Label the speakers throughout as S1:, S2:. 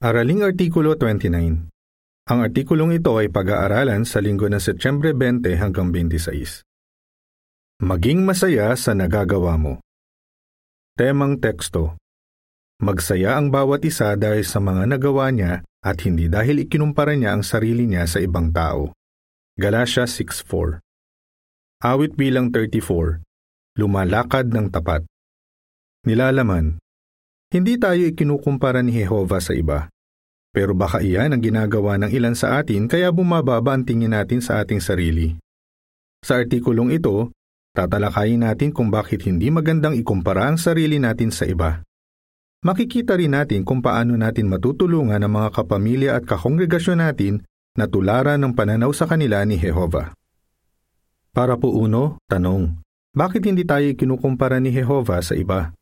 S1: Araling Artikulo 29 Ang artikulong ito ay pag-aaralan sa linggo ng Setyembre 20 hanggang 26. Maging masaya sa nagagawa mo. Temang teksto Magsaya ang bawat isa dahil sa mga nagawa niya at hindi dahil ikinumpara niya ang sarili niya sa ibang tao. Galatia 6.4 Awit bilang 34 Lumalakad ng tapat Nilalaman hindi tayo ikinukumpara ni Jehova sa iba. Pero baka iyan ang ginagawa ng ilan sa atin kaya bumababa ang tingin natin sa ating sarili. Sa artikulong ito, tatalakayin natin kung bakit hindi magandang ikumpara ang sarili natin sa iba. Makikita rin natin kung paano natin matutulungan ang mga kapamilya at kakongregasyon natin na tularan ng pananaw sa kanila ni Jehova. Para po uno, tanong, bakit hindi tayo kinukumpara ni Jehova sa iba?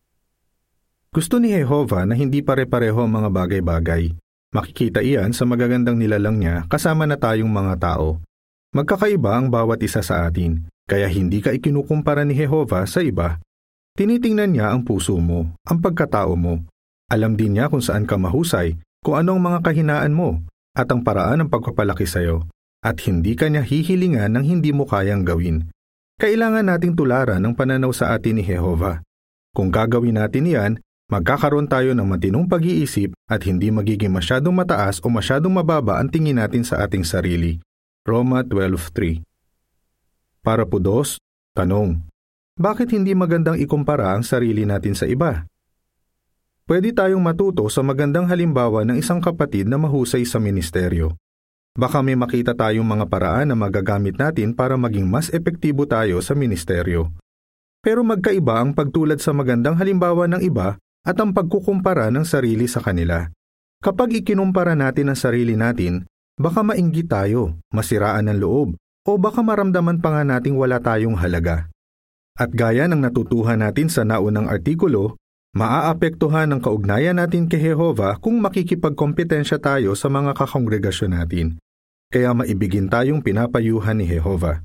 S1: Gusto ni Jehova na hindi pare-pareho ang mga bagay-bagay. Makikita iyan sa magagandang nilalang niya kasama na tayong mga tao. Magkakaiba ang bawat isa sa atin, kaya hindi ka ikinukumpara ni Jehova sa iba. Tinitingnan niya ang puso mo, ang pagkatao mo. Alam din niya kung saan ka mahusay, kung anong mga kahinaan mo, at ang paraan ng pagpapalaki sa iyo. At hindi ka niya hihilingan ng hindi mo kayang gawin. Kailangan nating tularan ang pananaw sa atin ni Jehova. Kung gagawin natin iyan, magkakaroon tayo ng matinong pag-iisip at hindi magiging masyadong mataas o masyadong mababa ang tingin natin sa ating sarili. Roma 12.3 Para po dos, tanong, bakit hindi magandang ikumpara ang sarili natin sa iba? Pwede tayong matuto sa magandang halimbawa ng isang kapatid na mahusay sa ministeryo. Baka may makita tayong mga paraan na magagamit natin para maging mas epektibo tayo sa ministeryo. Pero magkaiba ang pagtulad sa magandang halimbawa ng iba at ang pagkukumpara ng sarili sa kanila. Kapag ikinumpara natin ang sarili natin, baka mainggit tayo, masiraan ng loob, o baka maramdaman pa nga nating wala tayong halaga. At gaya ng natutuhan natin sa naunang artikulo, maaapektuhan ang kaugnayan natin kay Jehova kung makikipagkompetensya tayo sa mga kakongregasyon natin. Kaya maibigin tayong pinapayuhan ni Jehova.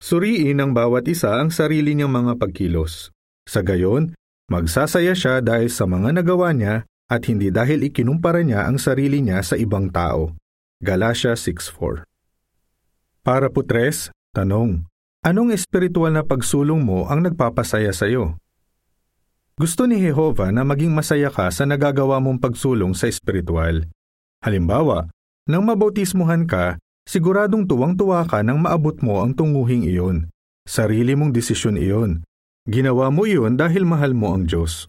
S1: Suriin ng bawat isa ang sarili niyang mga pagkilos. Sa gayon, Magsasaya siya dahil sa mga nagawa niya at hindi dahil ikinumpara niya ang sarili niya sa ibang tao. Galatia 6.4 Para putres, tanong, anong espiritual na pagsulong mo ang nagpapasaya sa iyo? Gusto ni Jehova na maging masaya ka sa nagagawa mong pagsulong sa espiritual. Halimbawa, nang mabautismuhan ka, siguradong tuwang-tuwa ka nang maabot mo ang tunguhing iyon. Sarili mong desisyon iyon Ginawa mo iyon dahil mahal mo ang Diyos.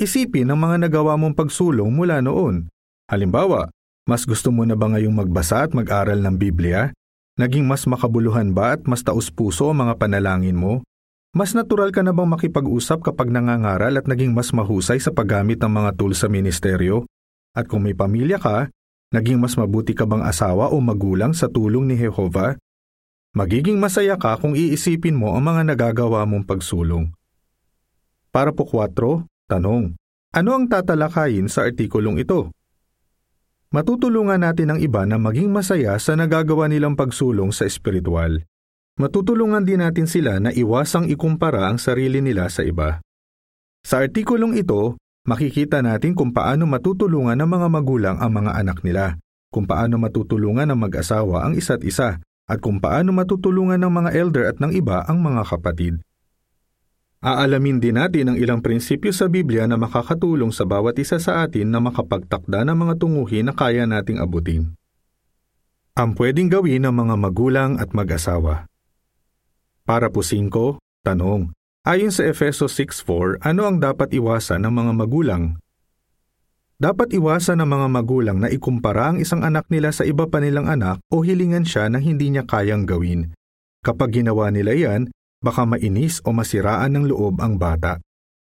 S1: Isipin ang mga nagawa mong pagsulong mula noon. Halimbawa, mas gusto mo na ba ngayong magbasa at mag-aral ng Biblia? Naging mas makabuluhan ba at mas taus-puso ang mga panalangin mo? Mas natural ka na bang makipag-usap kapag nangangaral at naging mas mahusay sa paggamit ng mga tools sa ministeryo? At kung may pamilya ka, naging mas mabuti ka bang asawa o magulang sa tulong ni Jehova? Magiging masaya ka kung iisipin mo ang mga nagagawa mong pagsulong. Para po 4, tanong, ano ang tatalakayin sa artikulong ito? Matutulungan natin ang iba na maging masaya sa nagagawa nilang pagsulong sa espiritual. Matutulungan din natin sila na iwasang ikumpara ang sarili nila sa iba. Sa artikulong ito, makikita natin kung paano matutulungan ng mga magulang ang mga anak nila, kung paano matutulungan ng mag-asawa ang isa't isa, at kung paano matutulungan ng mga elder at ng iba ang mga kapatid. Aalamin din natin ang ilang prinsipyo sa Biblia na makakatulong sa bawat isa sa atin na makapagtakda ng mga tunguhin na kaya nating abutin. Ang pwedeng gawin ng mga magulang at mag-asawa. Para po 5, tanong. Ayon sa Efeso 6.4, ano ang dapat iwasan ng mga magulang dapat iwasan ng mga magulang na ikumpara ang isang anak nila sa iba pa nilang anak o hilingan siya ng hindi niya kayang gawin. Kapag ginawa nila yan, baka mainis o masiraan ng loob ang bata.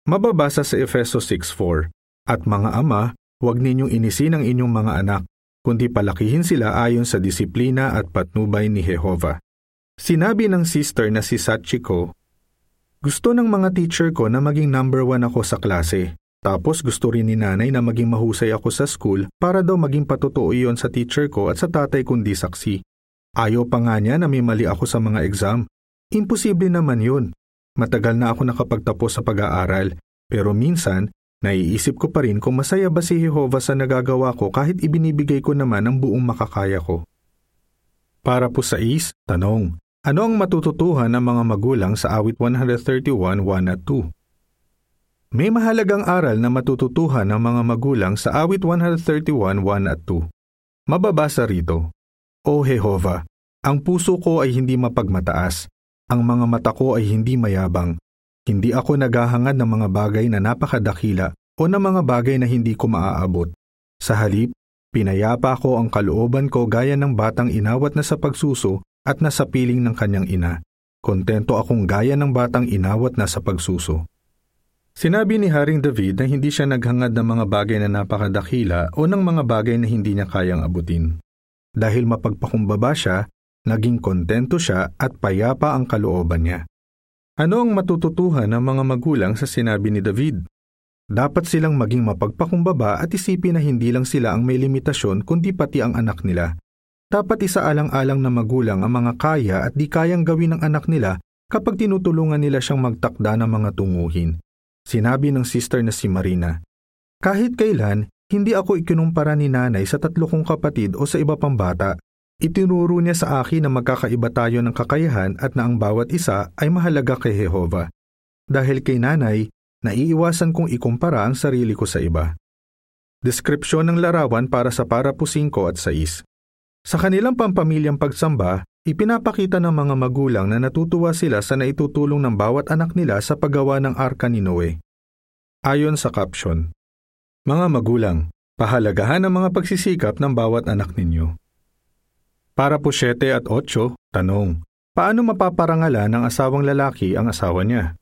S1: Mababasa sa Efeso 6.4, At mga ama, huwag ninyong inisin ang inyong mga anak, kundi palakihin sila ayon sa disiplina at patnubay ni Jehova. Sinabi ng sister na si Sachiko, Gusto ng mga teacher ko na maging number one ako sa klase. Tapos gusto rin ni nanay na maging mahusay ako sa school para daw maging patotoo iyon sa teacher ko at sa tatay kundi saksi. Ayaw pa nga niya na may mali ako sa mga exam. Imposible naman yun. Matagal na ako nakapagtapos sa pag-aaral, pero minsan Naiisip ko pa rin kung masaya ba si Jehovah sa nagagawa ko kahit ibinibigay ko naman ang buong makakaya ko. Para po sa is, tanong, ano ang matututuhan ng mga magulang sa awit 131, 1 at 2? May mahalagang aral na matututuhan ng mga magulang sa awit 131, 1 at 2. Mababasa rito, O Jehova, ang puso ko ay hindi mapagmataas, ang mga mata ko ay hindi mayabang, hindi ako naghahangad ng mga bagay na napakadakila o ng mga bagay na hindi ko maaabot. Sa halip, pinayapa ko ang kalooban ko gaya ng batang inawat na sa pagsuso at nasa piling ng kanyang ina. Kontento akong gaya ng batang inawat na sa pagsuso. Sinabi ni Haring David na hindi siya naghangad ng mga bagay na napakadakila o ng mga bagay na hindi niya kayang abutin. Dahil mapagpakumbaba siya, naging kontento siya at payapa ang kalooban niya. Ano ang matututuhan ng mga magulang sa sinabi ni David? Dapat silang maging mapagpakumbaba at isipin na hindi lang sila ang may limitasyon kundi pati ang anak nila. Dapat isaalang-alang na magulang ang mga kaya at di kayang gawin ng anak nila kapag tinutulungan nila siyang magtakda ng mga tunguhin. Sinabi ng sister na si Marina, Kahit kailan, hindi ako ikinumpara ni nanay sa tatlo kong kapatid o sa iba pang bata Itinuro niya sa akin na magkakaiba tayo ng kakayahan at na ang bawat isa ay mahalaga kay Jehova. Dahil kay nanay, naiiwasan kong ikumpara ang sarili ko sa iba. Deskripsyon ng larawan para sa para po 5 at 6. Sa kanilang pampamilyang pagsamba, ipinapakita ng mga magulang na natutuwa sila sa naitutulong ng bawat anak nila sa paggawa ng arka ni Noe. Ayon sa caption, Mga magulang, pahalagahan ang mga pagsisikap ng bawat anak ninyo. Para po 7 at 8, tanong, paano mapaparangalan ng asawang lalaki ang asawa niya?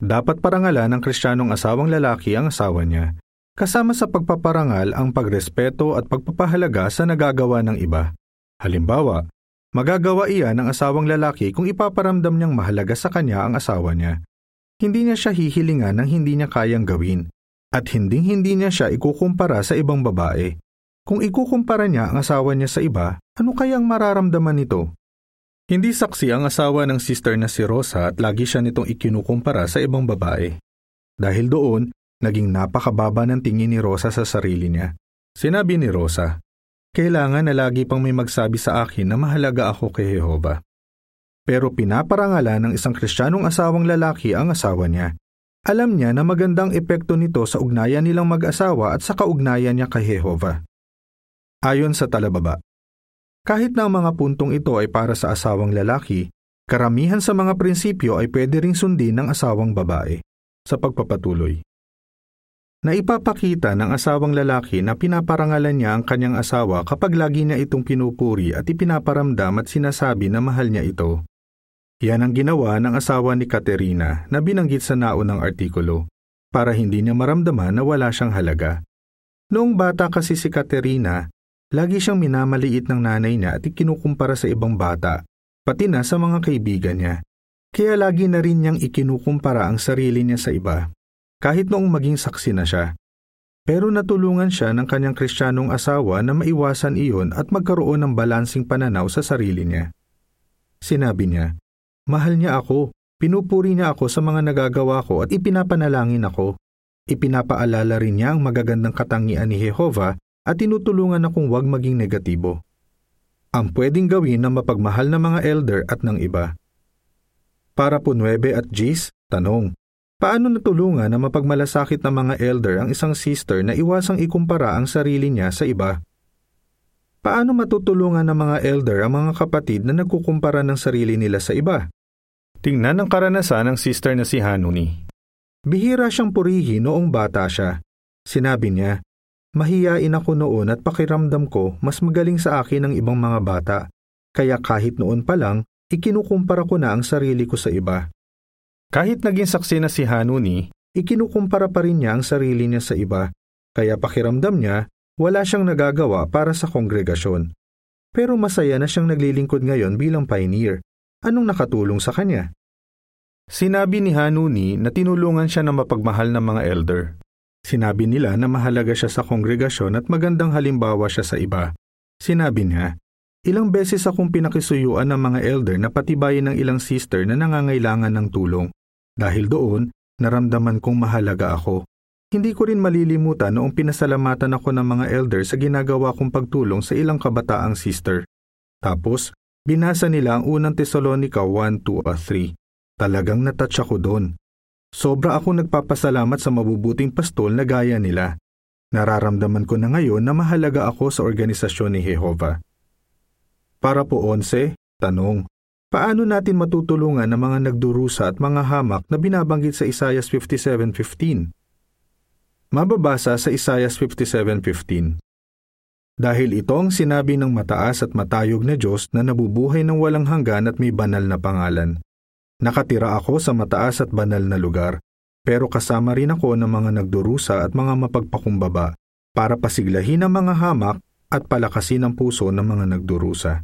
S1: Dapat parangalan ng kristyanong asawang lalaki ang asawa niya, kasama sa pagpaparangal ang pagrespeto at pagpapahalaga sa nagagawa ng iba. Halimbawa, magagawa iyan ng asawang lalaki kung ipaparamdam niyang mahalaga sa kanya ang asawa niya. Hindi niya siya hihilingan ng hindi niya kayang gawin, at hinding-hindi niya siya ikukumpara sa ibang babae. Kung ikukumpara niya ang asawa niya sa iba, ano kayang mararamdaman nito? Hindi saksi ang asawa ng sister na si Rosa at lagi siya nitong ikinukumpara sa ibang babae. Dahil doon, naging napakababa ng tingin ni Rosa sa sarili niya. Sinabi ni Rosa, Kailangan na lagi pang may magsabi sa akin na mahalaga ako kay Jehova. Pero pinaparangalan ng isang kristyanong asawang lalaki ang asawa niya. Alam niya na magandang epekto nito sa ugnayan nilang mag-asawa at sa kaugnayan niya kay Jehova. Ayon sa talababa, kahit na ang mga puntong ito ay para sa asawang lalaki, karamihan sa mga prinsipyo ay pwede ring sundin ng asawang babae sa pagpapatuloy. Naipapakita ng asawang lalaki na pinaparangalan niya ang kanyang asawa kapag lagi niya itong pinupuri at ipinaparamdam at sinasabi na mahal niya ito. Yan ang ginawa ng asawa ni Katerina na binanggit sa naunang artikulo para hindi niya maramdaman na wala siyang halaga. Noong bata kasi si Katerina, Lagi siyang minamaliit ng nanay niya at ikinukumpara sa ibang bata, pati na sa mga kaibigan niya. Kaya lagi na rin niyang ikinukumpara ang sarili niya sa iba, kahit noong maging saksi na siya. Pero natulungan siya ng kanyang kristyanong asawa na maiwasan iyon at magkaroon ng balansing pananaw sa sarili niya. Sinabi niya, Mahal niya ako, pinupuri niya ako sa mga nagagawa ko at ipinapanalangin ako. Ipinapaalala rin niya ang magagandang katangian ni Jehova at tinutulungan akong huwag maging negatibo. Ang pwedeng gawin ng mapagmahal na mga elder at ng iba. Para po 9 at Gis, tanong, paano natulungan na mapagmalasakit ng mga elder ang isang sister na iwasang ikumpara ang sarili niya sa iba? Paano matutulungan ng mga elder ang mga kapatid na nagkukumpara ng sarili nila sa iba? Tingnan ang karanasan ng sister na si Hanuni. Bihira siyang purihin noong bata siya. Sinabi niya, Mahiyain ako noon at pakiramdam ko mas magaling sa akin ang ibang mga bata, kaya kahit noon pa lang, ikinukumpara ko na ang sarili ko sa iba. Kahit naging saksi na si Hanuni, ikinukumpara pa rin niya ang sarili niya sa iba, kaya pakiramdam niya wala siyang nagagawa para sa kongregasyon. Pero masaya na siyang naglilingkod ngayon bilang pioneer. Anong nakatulong sa kanya? Sinabi ni Hanuni na tinulungan siya ng mapagmahal ng mga elder. Sinabi nila na mahalaga siya sa kongregasyon at magandang halimbawa siya sa iba. Sinabi niya, ilang beses akong pinakisuyuan ng mga elder na patibayin ng ilang sister na nangangailangan ng tulong. Dahil doon, naramdaman kong mahalaga ako. Hindi ko rin malilimutan noong pinasalamatan ako ng mga elder sa ginagawa kong pagtulong sa ilang kabataang sister. Tapos, binasa nila ang unang Tesalonica 1, 2 at 3. Talagang natouch ako doon. Sobra ako nagpapasalamat sa mabubuting pastol na gaya nila. Nararamdaman ko na ngayon na mahalaga ako sa organisasyon ni Jehova. Para po 11, tanong, paano natin matutulungan ang mga nagdurusa at mga hamak na binabanggit sa Isaiah 57.15? Mababasa sa Isaiah 57.15. Dahil ito ang sinabi ng mataas at matayog na Diyos na nabubuhay ng walang hanggan at may banal na pangalan. Nakatira ako sa mataas at banal na lugar, pero kasama rin ako ng mga nagdurusa at mga mapagpakumbaba para pasiglahin ang mga hamak at palakasin ang puso ng mga nagdurusa.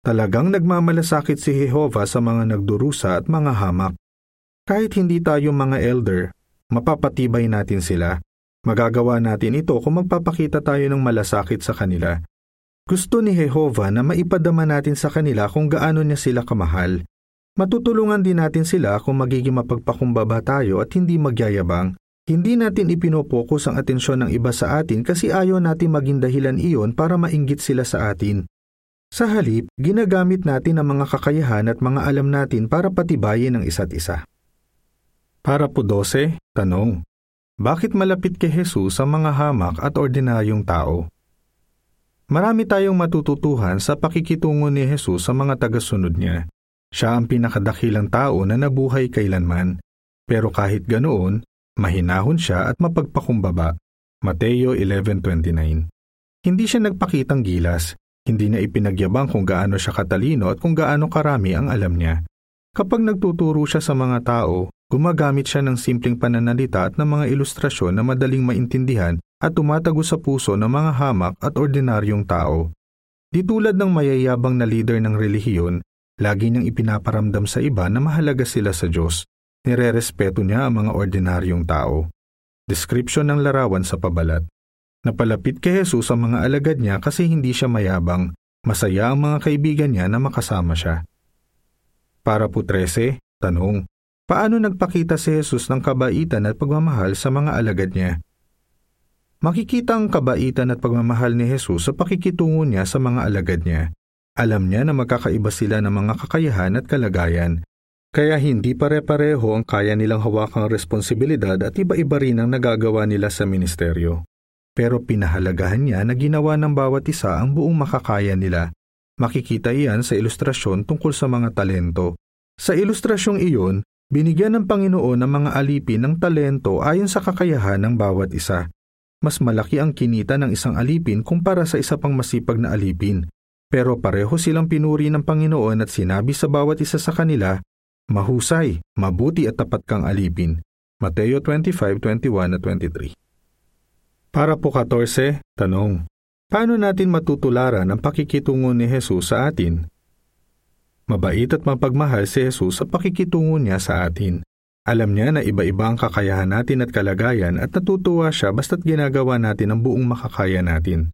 S1: Talagang nagmamalasakit si Jehova sa mga nagdurusa at mga hamak. Kahit hindi tayo mga elder, mapapatibay natin sila. Magagawa natin ito kung magpapakita tayo ng malasakit sa kanila. Gusto ni Jehova na maipadama natin sa kanila kung gaano niya sila kamahal Matutulungan din natin sila kung magiging mapagpakumbaba tayo at hindi magyayabang. Hindi natin ipinopokus ang atensyon ng iba sa atin kasi ayaw natin maging dahilan iyon para mainggit sila sa atin. Sa halip, ginagamit natin ang mga kakayahan at mga alam natin para patibayin ang isa't isa. Para po 12, tanong. Bakit malapit kay Jesus ang mga hamak at ordinaryong tao? Marami tayong matututuhan sa pakikitungo ni Jesus sa mga tagasunod niya. Siya ang pinakadakilang tao na nabuhay kailanman, pero kahit ganoon, mahinahon siya at mapagpakumbaba. Mateo 11.29 Hindi siya nagpakitang gilas, hindi na ipinagyabang kung gaano siya katalino at kung gaano karami ang alam niya. Kapag nagtuturo siya sa mga tao, gumagamit siya ng simpleng pananalita at ng mga ilustrasyon na madaling maintindihan at tumatago sa puso ng mga hamak at ordinaryong tao. Di tulad ng mayayabang na leader ng relihiyon, Lagi niyang ipinaparamdam sa iba na mahalaga sila sa Diyos. Nirerespeto niya ang mga ordinaryong tao. Description ng larawan sa pabalat. Napalapit kay Jesus ang mga alagad niya kasi hindi siya mayabang. Masaya ang mga kaibigan niya na makasama siya. Para po 13, tanong, paano nagpakita si Jesus ng kabaitan at pagmamahal sa mga alagad niya? Makikita ang kabaitan at pagmamahal ni Jesus sa pakikitungo niya sa mga alagad niya. Alam niya na magkakaiba sila ng mga kakayahan at kalagayan, kaya hindi pare-pareho ang kaya nilang hawakang responsibilidad at iba-iba rin ang nagagawa nila sa ministeryo. Pero pinahalagahan niya na ginawa ng bawat isa ang buong makakaya nila. Makikita iyan sa ilustrasyon tungkol sa mga talento. Sa ilustrasyong iyon, binigyan ng Panginoon ng mga alipin ng talento ayon sa kakayahan ng bawat isa. Mas malaki ang kinita ng isang alipin kumpara sa isa pang masipag na alipin pero pareho silang pinuri ng Panginoon at sinabi sa bawat isa sa kanila, Mahusay, mabuti at tapat kang alipin. Mateo 25:21 at 23. Para po 14, tanong. Paano natin matutularan ang pakikitungo ni Jesus sa atin? Mabait at mapagmahal si Jesus sa pakikitungo niya sa atin. Alam niya na iba-iba ang kakayahan natin at kalagayan at natutuwa siya basta't ginagawa natin ang buong makakaya natin.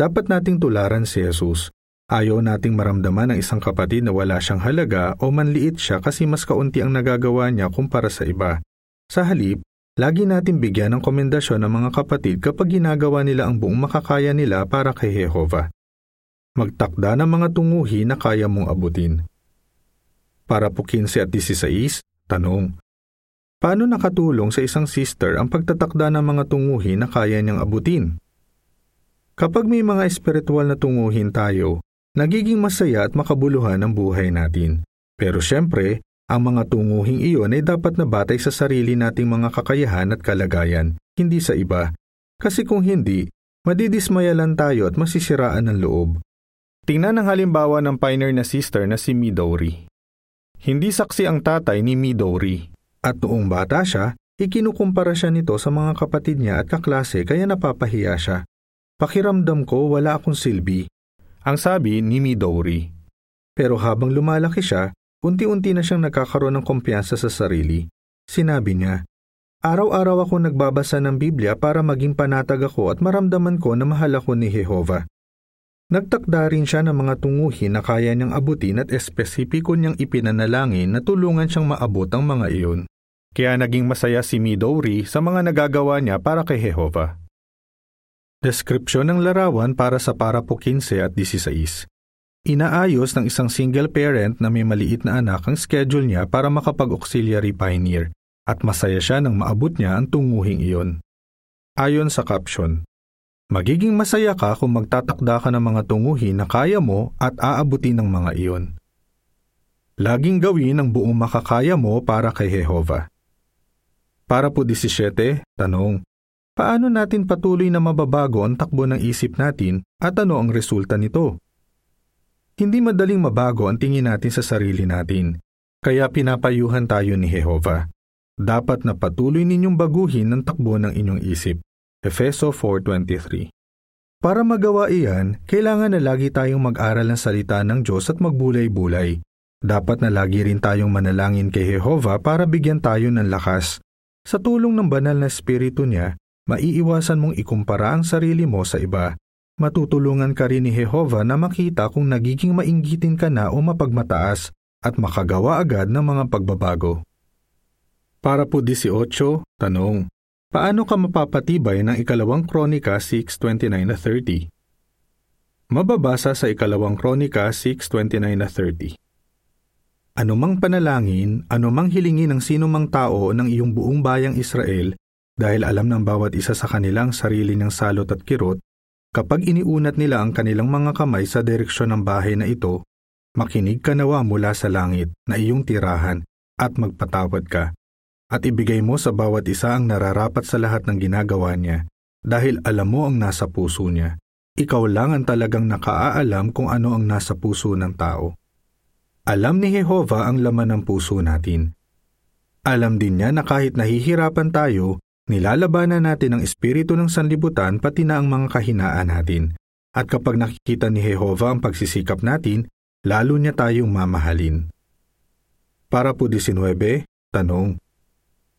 S1: Dapat nating tularan si Jesus Ayaw nating maramdaman ng isang kapatid na wala siyang halaga o manliit siya kasi mas kaunti ang nagagawa niya kumpara sa iba. Sa halip, lagi natin bigyan ng komendasyon ng mga kapatid kapag ginagawa nila ang buong makakaya nila para kay Jehova. Magtakda ng mga tunguhi na kaya mong abutin. Para po 15 at 16, tanong. Paano nakatulong sa isang sister ang pagtatakda ng mga tunguhi na kaya niyang abutin? Kapag may mga espiritual na tunguhin tayo, nagiging masaya at makabuluhan ang buhay natin. Pero siyempre, ang mga tunguhing iyon ay dapat na batay sa sarili nating mga kakayahan at kalagayan, hindi sa iba. Kasi kung hindi, madidismaya lang tayo at masisiraan ng loob. Tingnan ang halimbawa ng pioneer na sister na si Midori. Hindi saksi ang tatay ni Midori. At noong bata siya, ikinukumpara siya nito sa mga kapatid niya at kaklase kaya napapahiya siya. Pakiramdam ko wala akong silbi ang sabi ni Midori. Pero habang lumalaki siya, unti-unti na siyang nagkakaroon ng kumpiyansa sa sarili. Sinabi niya, Araw-araw ako nagbabasa ng Biblia para maging panatag ako at maramdaman ko na mahal ako ni Jehova. Nagtakda rin siya ng mga tunguhin na kaya niyang abutin at espesipiko niyang ipinanalangin na tulungan siyang maabot ang mga iyon. Kaya naging masaya si Midori sa mga nagagawa niya para kay Jehova. Deskripsyon ng larawan para sa parapo 15 at 16. Inaayos ng isang single parent na may maliit na anak ang schedule niya para makapag-auxiliary pioneer at masaya siya nang maabot niya ang tunguhing iyon. Ayon sa caption, Magiging masaya ka kung magtatakda ka ng mga tunguhin na kaya mo at aabutin ng mga iyon. Laging gawin ang buong makakaya mo para kay Jehova. Para po 17, tanong, paano natin patuloy na mababago ang takbo ng isip natin at ano ang resulta nito? Hindi madaling mabago ang tingin natin sa sarili natin, kaya pinapayuhan tayo ni Jehova. Dapat na patuloy ninyong baguhin ang takbo ng inyong isip. Efeso 4.23 Para magawa iyan, kailangan na lagi tayong mag-aral ng salita ng Diyos at magbulay-bulay. Dapat na lagi rin tayong manalangin kay Jehova para bigyan tayo ng lakas. Sa tulong ng banal na espiritu niya, maiiwasan mong ikumpara ang sarili mo sa iba. Matutulungan ka rin ni Jehova na makita kung nagiging mainggitin ka na o mapagmataas at makagawa agad ng mga pagbabago. Para po 18, tanong, Paano ka mapapatibay ng ikalawang kronika 6.29-30? Mababasa sa ikalawang kronika 6.29-30. Anumang panalangin, anumang hilingin ng sinumang tao ng iyong buong bayang Israel, dahil alam ng bawat isa sa kanilang sarili ng salot at kirot, kapag iniunat nila ang kanilang mga kamay sa direksyon ng bahay na ito, makinig ka nawa mula sa langit na iyong tirahan at magpatawad ka at ibigay mo sa bawat isa ang nararapat sa lahat ng ginagawa niya dahil alam mo ang nasa puso niya. Ikaw lang ang talagang nakaaalam kung ano ang nasa puso ng tao. Alam ni Jehova ang laman ng puso natin. Alam din niya na kahit nahihirapan tayo, nilalabanan natin ang espiritu ng sanlibutan pati na ang mga kahinaan natin. At kapag nakikita ni Jehova ang pagsisikap natin, lalo niya tayong mamahalin. Para po 19, tanong,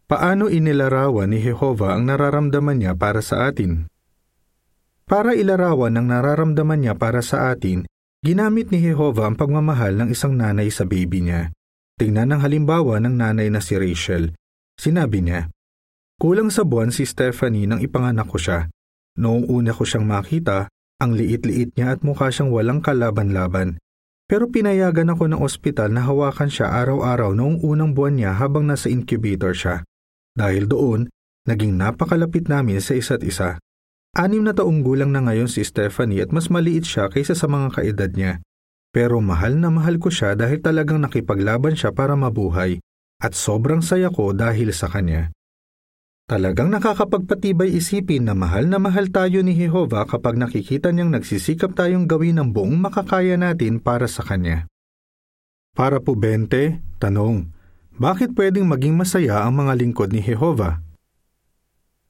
S1: Paano inilarawan ni Jehova ang nararamdaman niya para sa atin? Para ilarawan ang nararamdaman niya para sa atin, ginamit ni Jehova ang pagmamahal ng isang nanay sa baby niya. Tingnan ang halimbawa ng nanay na si Rachel. Sinabi niya, Kulang sa buwan si Stephanie nang ipanganak ko siya. Noong una ko siyang makita, ang liit-liit niya at mukha siyang walang kalaban-laban. Pero pinayagan ako ng ospital na hawakan siya araw-araw noong unang buwan niya habang nasa incubator siya. Dahil doon, naging napakalapit namin sa isa't isa. Anim na taong gulang na ngayon si Stephanie at mas maliit siya kaysa sa mga kaedad niya. Pero mahal na mahal ko siya dahil talagang nakipaglaban siya para mabuhay at sobrang saya ko dahil sa kanya. Talagang nakakapagpatibay isipin na mahal na mahal tayo ni Jehova kapag nakikita niyang nagsisikap tayong gawin ang buong makakaya natin para sa Kanya. Para po 20, tanong, bakit pwedeng maging masaya ang mga lingkod ni Jehova?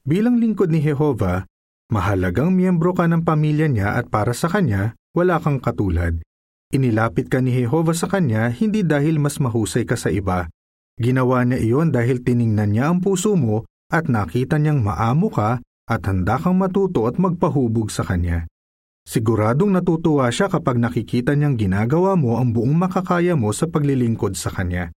S1: Bilang lingkod ni Jehova, mahalagang miyembro ka ng pamilya niya at para sa kanya, wala kang katulad. Inilapit ka ni Jehova sa kanya hindi dahil mas mahusay ka sa iba. Ginawa niya iyon dahil tiningnan niya ang puso mo at nakita niyang maamo ka at handa kang matuto at magpahubog sa kanya. Siguradong natutuwa siya kapag nakikita niyang ginagawa mo ang buong makakaya mo sa paglilingkod sa kanya.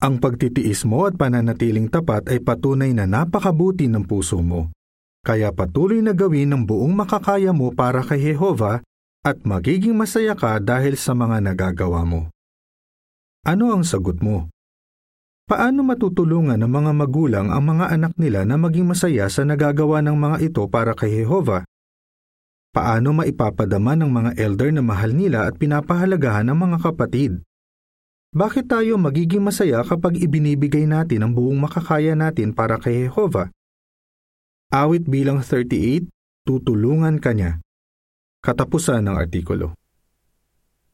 S1: Ang pagtitiis mo at pananatiling tapat ay patunay na napakabuti ng puso mo. Kaya patuloy na gawin ang buong makakaya mo para kay Jehova at magiging masaya ka dahil sa mga nagagawa mo. Ano ang sagot mo? Paano matutulungan ng mga magulang ang mga anak nila na maging masaya sa nagagawa ng mga ito para kay Jehova? Paano maipapadama ng mga elder na mahal nila at pinapahalagahan ng mga kapatid? Bakit tayo magiging masaya kapag ibinibigay natin ang buong makakaya natin para kay Jehova? Awit bilang 38, tutulungan ka niya. Katapusan ng artikulo.